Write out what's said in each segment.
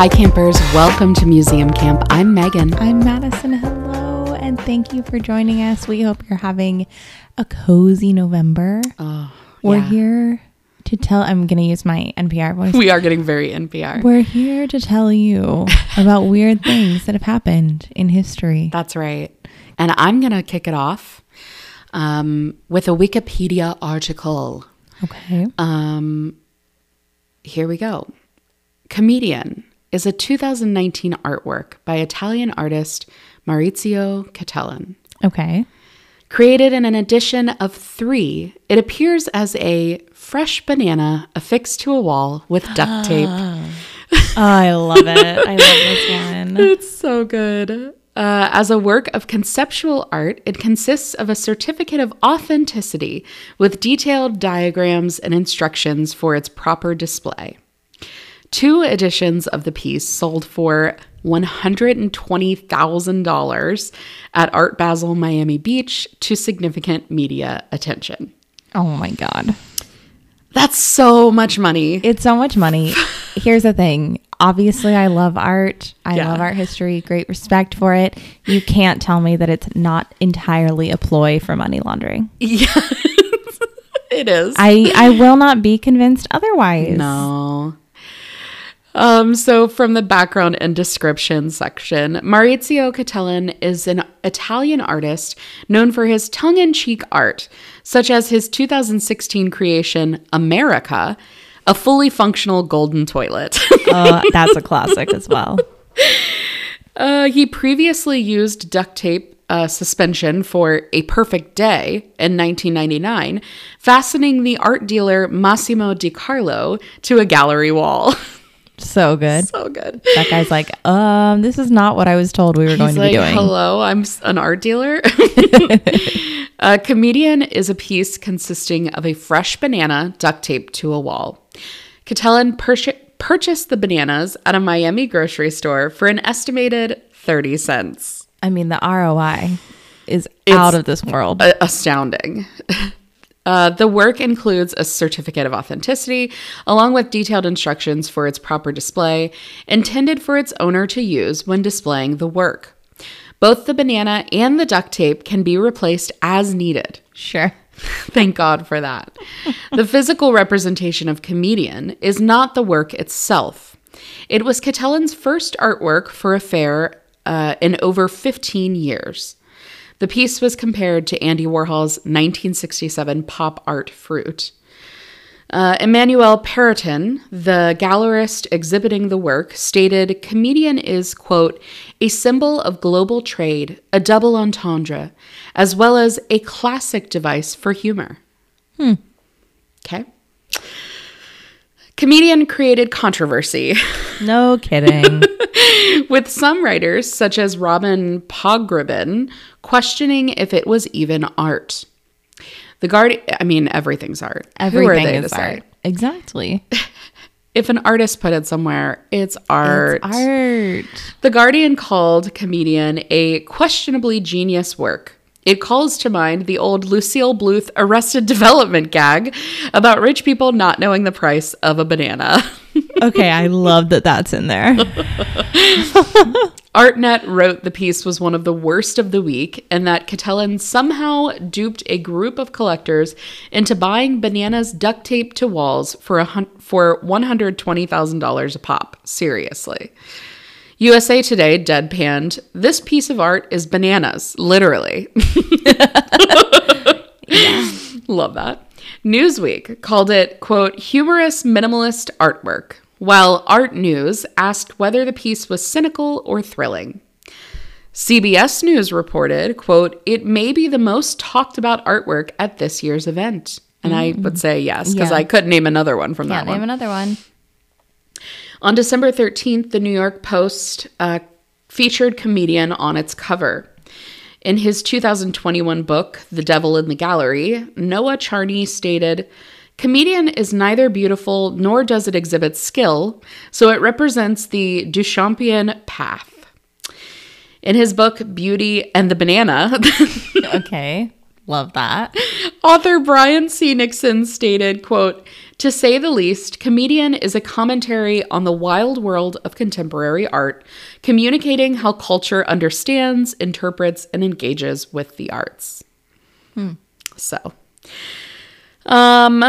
Hi, campers. Welcome to Museum Camp. I'm Meghan. I'm Madison. Hello, and thank you for joining us. We hope you're having a cozy November. Oh, We're yeah. here to tell, I'm going to use my NPR voice. We are getting very NPR. We're here to tell you about weird things that have happened in history. That's right. And I'm going to kick it off um, with a Wikipedia article. Okay. Um, here we go. Comedian is a 2019 artwork by Italian artist Maurizio Cattelan. Okay. Created in an edition of three, it appears as a fresh banana affixed to a wall with duct tape. Oh, I love it. I love this one. It's so good. Uh, as a work of conceptual art, it consists of a certificate of authenticity with detailed diagrams and instructions for its proper display. Two editions of the piece sold for $120,000 at Art Basel Miami Beach to significant media attention. Oh my God. That's so much money. It's so much money. Here's the thing. Obviously, I love art. I Yeah. love art history. Great respect for it. You can't tell me that it's not entirely a ploy for money laundering. Yes, it is. I I will not be convinced otherwise. No. Um, so from the background and description section, Maurizio Cattelan is an Italian artist known for his tongue-in-cheek art, such as his 2016 creation America, a fully functional golden toilet. Uh, that's a classic as well. Uh, he previously used duct tape uh, suspension for A Perfect Day in 1999, fastening the art dealer Massimo De Carlo to a gallery wall. So good. so good. That guy's like, um, this is not what I was told we were going to like, be doing. hello, I'm an art dealer. a comedian is a piece consisting of a fresh banana duct taped to a wall. Cattelan purch- purchased the bananas at a Miami grocery store for an estimated 30 cents. I mean, the ROI is out of this world. A- astounding. Uh, the work includes a certificate of authenticity, along with detailed instructions for its proper display, intended for its owner to use when displaying the work. Both the banana and the duct tape can be replaced as needed. Sure. Thank God for that. the physical representation of comedian is not the work itself. It was Cattelan's first artwork for a fair uh, in over 15 years. The piece was compared to Andy Warhol's 1967 pop art Fruit. Uh, Emmanuel Perrotin, the gallerist exhibiting the work, stated comedian is, quote, a symbol of global trade, a double entendre, as well as a classic device for humor. Hmm. Okay. Comedian created controversy No kidding. with some writers, such as Robin Pogrebin, questioning if it was even art. The Guardian, I mean, everything's art. Everything is to say? art. Exactly. If an artist put it somewhere, it's art. It's art. The Guardian called Comedian a questionably genius work. It calls to mind the old Lucille Bluth Arrested Development gag about rich people not knowing the price of a banana. Okay, I love that that's in there. Artnet wrote the piece was one of the worst of the week and that Cattelan somehow duped a group of collectors into buying bananas duct taped to walls for a hun- for $120,000 a pop. Seriously. USA Today deadpanned, this piece of art is bananas, literally. Love that. Newsweek called it, quote, humorous minimalist artwork, while Art News asked whether the piece was cynical or thrilling. CBS News reported, quote, it may be the most talked about artwork at this year's event. And I would say yes, because Yeah. I couldn't name another one from Yeah, that one. name another one. On December 13th, the New York Post uh, featured comedian on its cover. In his 2021 book, The Devil in the Gallery, Noah Charney stated, Comedian is neither beautiful nor does it exhibit skill, so it represents the Duchampian path. In his book, Beauty and the Banana, Okay. Love that. Author Brian C. Nixon stated, quote, To say the least, Comedian is a commentary on the wild world of contemporary art, communicating how culture understands, interprets, and engages with the arts. So, um,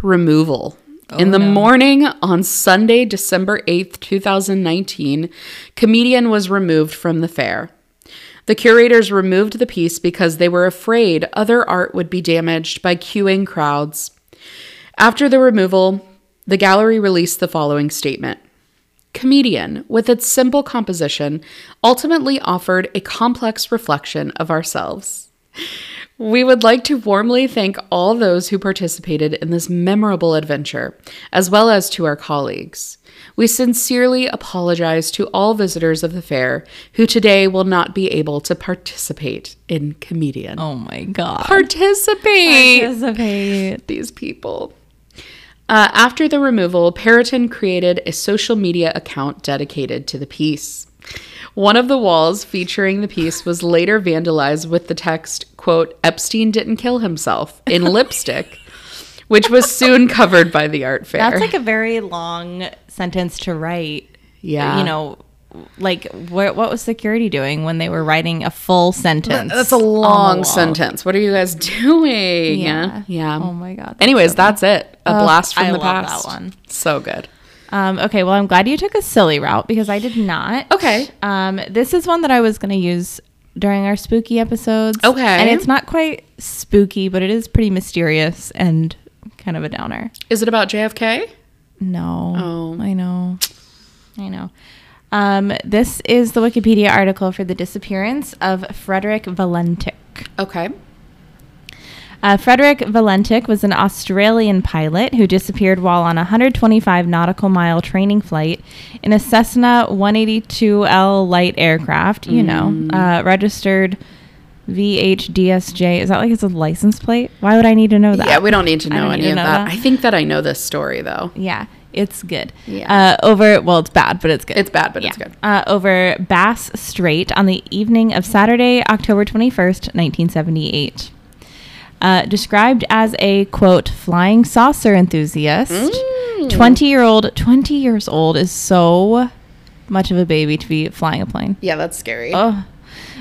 removal. In the morning on Sunday, December 8th, 2019, Comedian was removed from the fair. The curators removed the piece because they were afraid other art would be damaged by queuing crowds. After the removal, the gallery released the following statement Comedian, with its simple composition, ultimately offered a complex reflection of ourselves. We would like to warmly thank all those who participated in this memorable adventure, as well as to our colleagues. We sincerely apologize to all visitors of the fair who today will not be able to participate in Comedian. Oh my god. Participate! Participate. These people. Uh, after the removal, Perrotin created a social media account dedicated to the piece. One of the walls featuring the piece was later vandalized with the text, quote, Epstein didn't kill himself in lipstick, which was soon covered by the art fair. That's like a very long sentence to write. Yeah. You know, like what what was security doing when they were writing a full sentence? That's a long sentence. What are you guys doing? Yeah. Yeah. Oh my god. that's Anyways, so that's it. A blast from I the love that past. one. So good. Um, okay, well, I'm glad you took a silly route because I did not. Okay. Um, this is one that I was going to use during our spooky episodes. Okay. And it's not quite spooky, but it is pretty mysterious and kind of a downer. Is it about JFK? No. Oh. I know. I know. Um, this is the Wikipedia article for the disappearance of Frederick Valentich. Okay. Uh, Frederick Valentich was an Australian pilot who disappeared while on a 125 nautical mile training flight in a Cessna 182L light aircraft, you know, uh, registered VHDSJ. Is that like it's a license plate? Why would I need to know that? Yeah, we don't need to know any of that. that. I think that I know this story though. Yeah, it's good. Yeah. Uh, over, well, it's bad, but it's good. It's bad, but it's good. Uh, over Bass Strait on the evening of Saturday, October 21st, 1978. Uh, described as a quote flying saucer enthusiast, Mm. 20 year old 20 years old is so much of a baby to be flying a plane. Yeah, that's scary. Oh.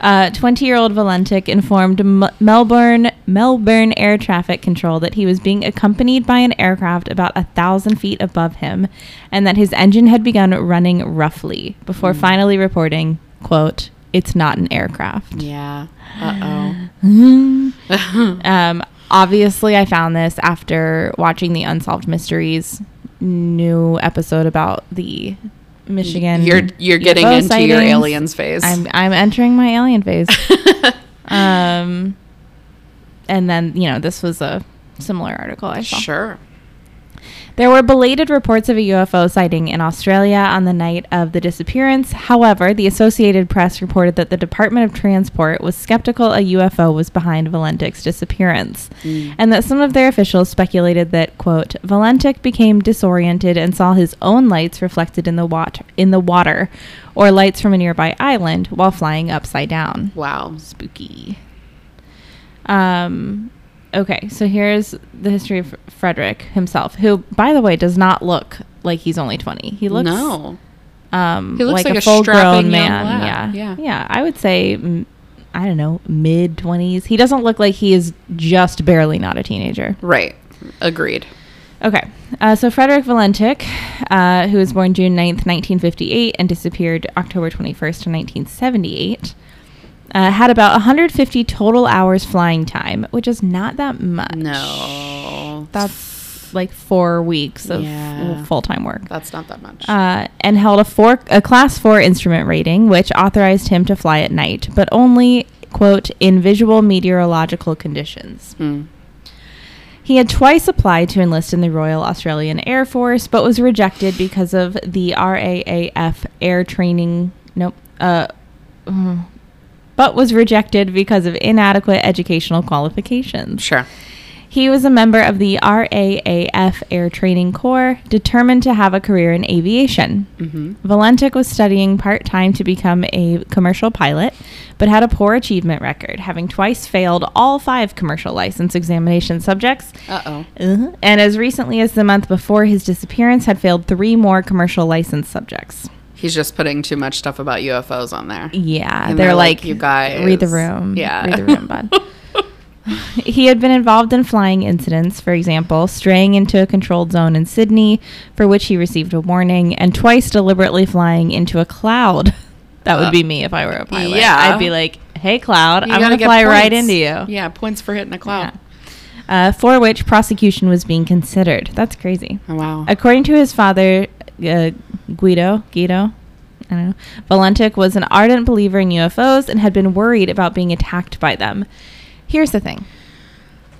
20 year old Valentich informed M- Melbourne Melbourne Air Traffic Control that he was being accompanied by an aircraft about a thousand feet above him, and that his engine had begun running roughly before finally reporting, "quote It's not an aircraft." Yeah. Uh oh. Um, obviously, I found this after watching the Unsolved Mysteries new episode about the Michigan. You're you're getting UFO into your aliens phase. I'm I'm entering my alien phase. um, and then you know this was a similar article I saw. sure. There were belated reports of a UFO sighting in Australia on the night of the disappearance. However, the Associated Press reported that the Department of Transport was skeptical a UFO was behind Valentich's disappearance, and that some of their officials speculated that, quote, Valentich became disoriented and saw his own lights reflected in the water in the water, or lights from a nearby island while flying upside down Wow. spooky. Um, okay, so here's the history of Frederick himself, who, by the way, does not look like he's only 20. He looks no. um, He looks like, like a a full-grown man. lad. Yeah. Yeah. Yeah. I would say, mm, I don't know, mid 20s. He doesn't look like he is just barely not a teenager. Right. Agreed. Okay, uh, so Frederick Valentich, uh, who was born June 9th, 1958, and disappeared October 21st, 1978, uh, had about 150 total hours flying time, which is not that much. No. That's like four weeks of Yeah. full time work. That's not that much. Uh, and held a four a class four instrument rating, which authorized him to fly at night, but only quote in visual meteorological conditions. Hmm. He had twice applied to enlist in the Royal Australian Air Force, but was rejected because of the RAAF air training. Nope. Uh, mm, but was rejected because of inadequate educational qualifications. Sure. He was a member of the RAAF Air Training Corps, determined to have a career in aviation. Mm-hmm. Valentich was studying part time to become a commercial pilot, but had a poor achievement record, having twice failed all five commercial license examination subjects. Uh oh. Uh-huh. And as recently as the month before his disappearance, had failed three more commercial license subjects. He's just putting too much stuff about UFOs on there. Yeah, they're, they're like, "You guys." read the room. Yeah. read the room, bud. he had been involved in flying incidents, for example, straying into a controlled zone in Sydney, for which he received a warning, and twice deliberately flying into a cloud. That would Uh, be me if I were a pilot. yeah. I'd be like, "Hey, cloud, You I'm gonna fly right into you." Yeah, points for hitting a cloud. Uh, for which prosecution was being considered. That's crazy. Oh, wow. According to his father, uh, Guido, Guido, I don't know, Valentich was an ardent believer in UFOs and had been worried about being attacked by them. Here's the thing.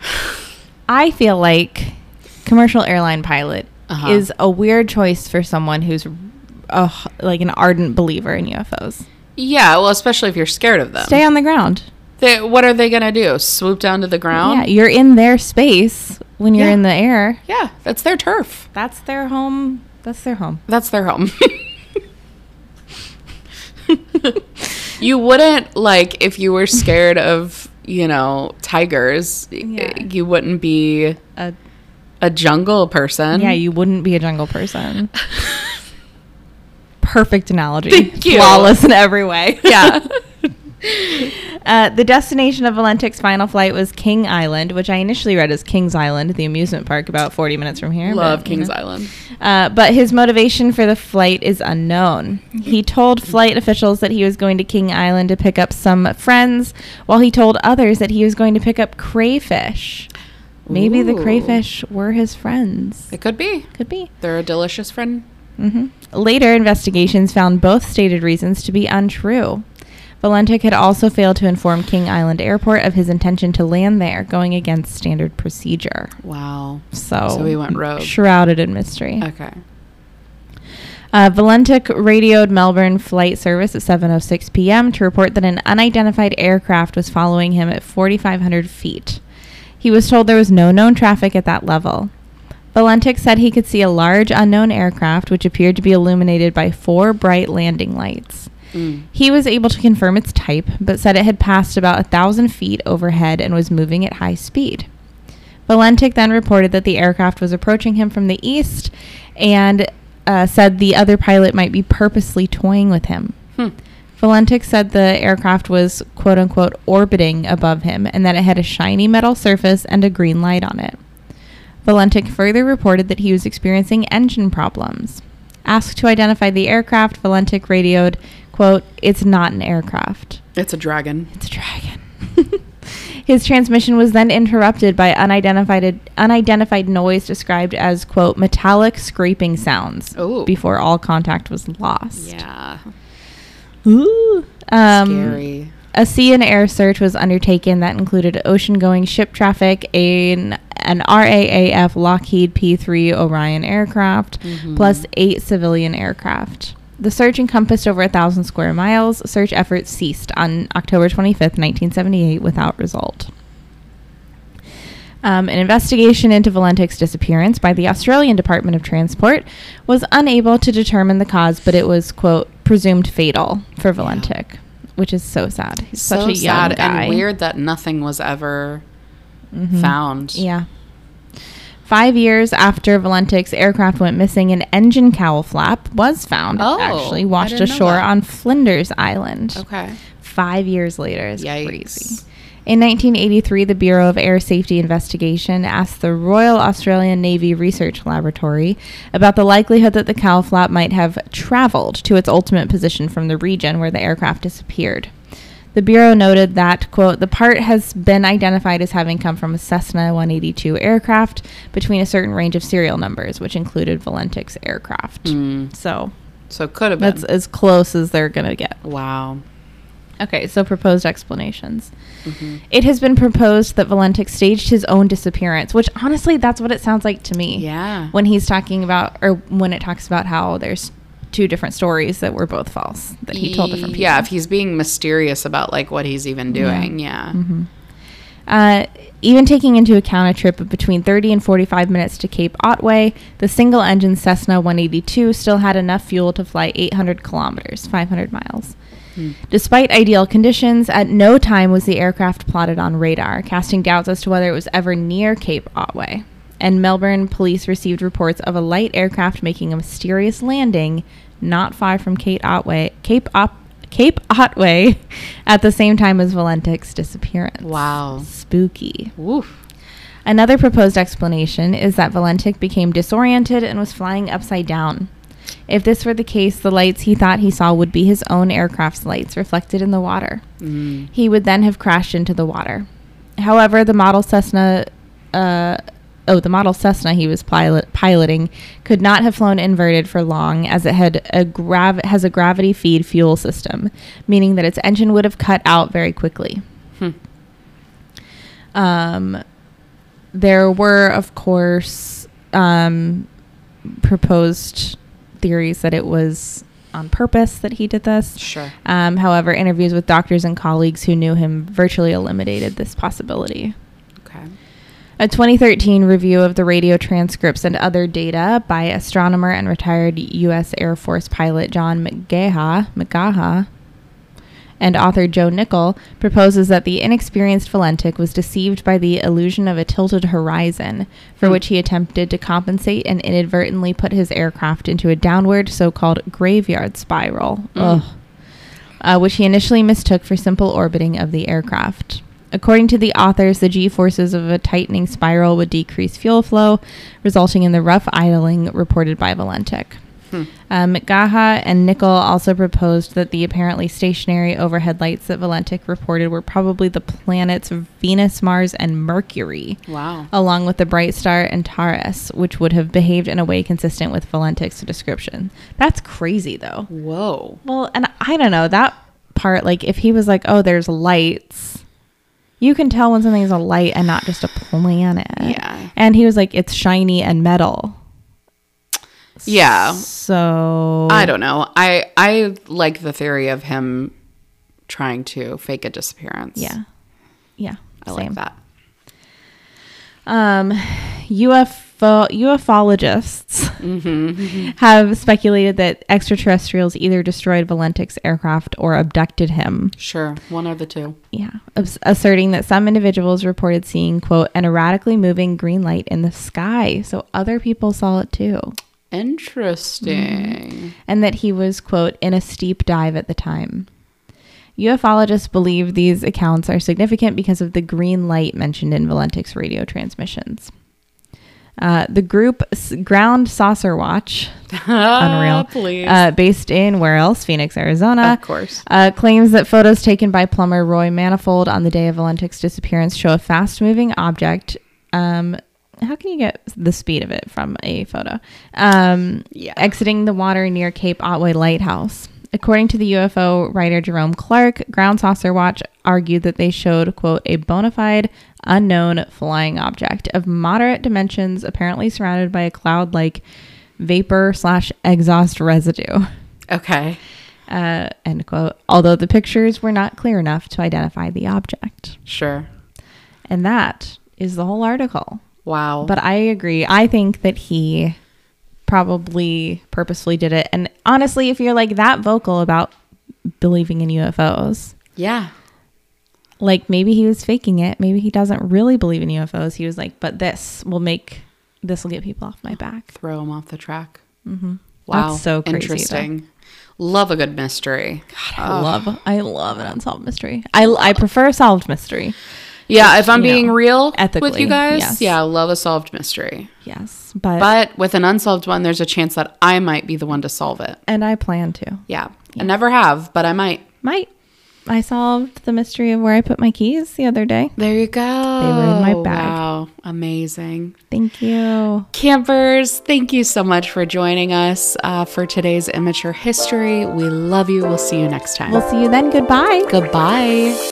I feel like commercial airline pilot Uh-huh. is a weird choice for someone who's uh, like an ardent believer in UFOs. yeah, well, especially if you're scared of them. Stay on the ground. They, what are they gonna do? Swoop down to the ground? Yeah, you're in their space when you're Yeah. in the air. Yeah, that's their turf. That's their home. That's their home. That's their home. you wouldn't like if you were scared of, you know, tigers. Yeah. You wouldn't be Uh, a jungle person. Yeah, you wouldn't be a jungle person. Perfect analogy. Thank you. Flawless in every way. Yeah. Uh, the destination of Valentich's final flight was King Island, which I initially read as King's Island, the amusement park about 40 minutes from here. Love but, you Kings know. Island. Uh, but his motivation for the flight is unknown. He told flight officials that he was going to King Island to pick up some friends, while he told others that he was going to pick up crayfish. Maybe the crayfish were his friends. It could be. Could be. They're a delicious friend. hmm Later investigations found both stated reasons to be untrue. Valentich had also failed to inform King Island Airport of his intention to land there, going against standard procedure. Wow. So, So he went rogue. Shrouded in mystery. Okay. Uh, Valentich radioed Melbourne Flight Service at 7:06 p.m. to report that an unidentified aircraft was following him at 4,500 feet. He was told there was no known traffic at that level. Valentich said he could see a large unknown aircraft which appeared to be illuminated by four bright landing lights. Mm. He was able to confirm its type, but said it had passed about a thousand feet overhead and was moving at high speed. Valentich then reported that the aircraft was approaching him from the east and uh, said the other pilot might be purposely toying with him. Hmm. Valentich said the aircraft was quote unquote orbiting above him and that it had a shiny metal surface and a green light on it. Valentich further reported that he was experiencing engine problems. Asked to identify the aircraft, Valentich radioed, quote, It's not an aircraft. It's a dragon. It's a dragon. His transmission was then interrupted by unidentified unidentified noise described as quote metallic scraping sounds Ooh. before all contact was lost. Yeah. Ooh. Um, Scary. A sea and air search was undertaken that included ocean-going ship traffic, an, an RAAF Lockheed P-3 Orion aircraft, Mhm. plus eight civilian aircraft. The search encompassed over a thousand square miles. Search efforts ceased on October 25th, 1978, without result. Um, an investigation into Valentich's disappearance by the Australian Department of Transport was unable to determine the cause, but it was, quote, presumed fatal for Valentich, which is so sad. He's so such a young sad guy. and weird that nothing was ever Mhm. found. Yeah. Five years after Valentich's aircraft went missing, an engine cowl flap was found, Oh, actually, washed ashore on Flinders Island. Okay. Five years later is Yikes. crazy. In 1983, the Bureau of Air Safety Investigation asked the Royal Australian Navy Research Laboratory about the likelihood that the cowl flap might have traveled to its ultimate position from the region where the aircraft disappeared. The Bureau noted that, quote, the part has been identified as having come from a Cessna 182 aircraft between a certain range of serial numbers, which included Valentich's aircraft. Mm. So So could have been. that's as close as they're going to get. wow. Okay, so proposed explanations. Mhm. It has been proposed that Valentich staged his own disappearance, which honestly, that's what it sounds like to me. Yeah. When he's talking about, or when it talks about how there's two different stories that were both false, that he told different people. Yeah, if he's being mysterious about like what he's even doing. Yeah. hmm Uh, even taking into account a trip of between 30 and 45 minutes to Cape Otway, the single engine Cessna 182 still had enough fuel to fly 800 kilometers, 500 miles. Despite ideal conditions, at no time was the aircraft plotted on radar, casting doubts as to whether it was ever near Cape Otway. And Melbourne police received reports of a light aircraft making a mysterious landing not far from Cape Otway, Cape Op- Cape Otway, at the same time as Valentich's disappearance. Wow. Spooky. Woof. Another proposed explanation is that Valentich became disoriented and was flying upside down. If this were the case, the lights he thought he saw would be his own aircraft's lights reflected in the water. Mm. He would then have crashed into the water. However, the model Cessna, uh, oh, the model Cessna he was pilot, piloting could not have flown inverted for long, as it had a grav- has a gravity feed fuel system, meaning that its engine would have cut out very quickly. Hmm. Um, there were, of course, um, proposed theories that it was on purpose that he did this. Sure. Um, however, interviews with doctors and colleagues who knew him virtually eliminated this possibility. A 2013 review of the radio transcripts and other data by astronomer and retired U.S. Air Force pilot John McGaha, McGaha and author Joe Nickell proposes that the inexperienced Valentich was deceived by the illusion of a tilted horizon, for which he attempted to compensate and inadvertently put his aircraft into a downward so-called graveyard spiral. Ugh uh, which he initially mistook for simple orbiting of the aircraft. According to the authors, the g forces of a tightening spiral would decrease fuel flow, resulting in the rough idling reported by Valentich. Hmm. Uh, McGaha and Nickell also proposed that the apparently stationary overhead lights that Valentich reported were probably the planets Venus, Mars, and Mercury, Wow. along with the bright star Antares, which would have behaved in a way consistent with Valentich's description. That's crazy, though. Whoa. Well, and I don't know that part. Like, if he was like, "Oh, there's lights," you can tell when something's a light and not just a planet. Yeah. And he was like, "It's shiny and metal." Yeah. So I don't know. I I like the theory of him trying to fake a disappearance. Yeah, yeah. I same. like that. Um, UFO ufologists Mm-hmm. have speculated that extraterrestrials either destroyed Valentich's aircraft or abducted him. Sure. One of the two. Yeah, abs- asserting that some individuals reported seeing quote an erratically moving green light in the sky, so other people saw it too, Interesting. and that he was quote in a steep dive at the time. Ufologists believe these accounts are significant because of the green light mentioned in Valentich's radio transmissions. Uh, the group S- Ground Saucer Watch, unreal, Please. uh, based in where else? Phoenix, Arizona. of course. Uh, claims that photos taken by plumber Roy Manifold on the day of Valentich's disappearance show a fast moving object. Um, how can you get the speed of it from a photo? Um, Yeah. Exiting the water near Cape Otway Lighthouse. According to the UFO writer Jerome Clark, Ground Saucer Watch argued that they showed, quote, a bona fide unknown flying object of moderate dimensions, apparently surrounded by a cloud like vapor slash exhaust residue Okay. uh, end quote. Although the pictures were not clear enough to identify the object, Sure. and that is the whole article. Wow. But I agree. I think that he probably purposefully did it. And honestly, if you're like that vocal about believing in UFOs, yeah. like maybe he was faking it. Maybe he doesn't really believe in UFOs. He was like, but this will make this will get people off my back. Throw him off the track. Mm-hmm. Wow. That's so crazy, though. Interesting. Love a good mystery. I love, I love an unsolved mystery. I, I prefer a solved mystery. Yeah, if I'm being know, real with you guys, yes. yeah, love a solved mystery. Yes, but, But with an unsolved one, there's a chance that I might be the one to solve it. and I plan to. Yeah. I never have, but I might. Might. I solved the mystery of where I put my keys the other day. There you go. They were in my bag. Wow. Amazing. Thank you. Campers, thank you so much for joining us uh, for today's immature history. We love you. We'll see you next time. We'll see you then. Goodbye. Goodbye.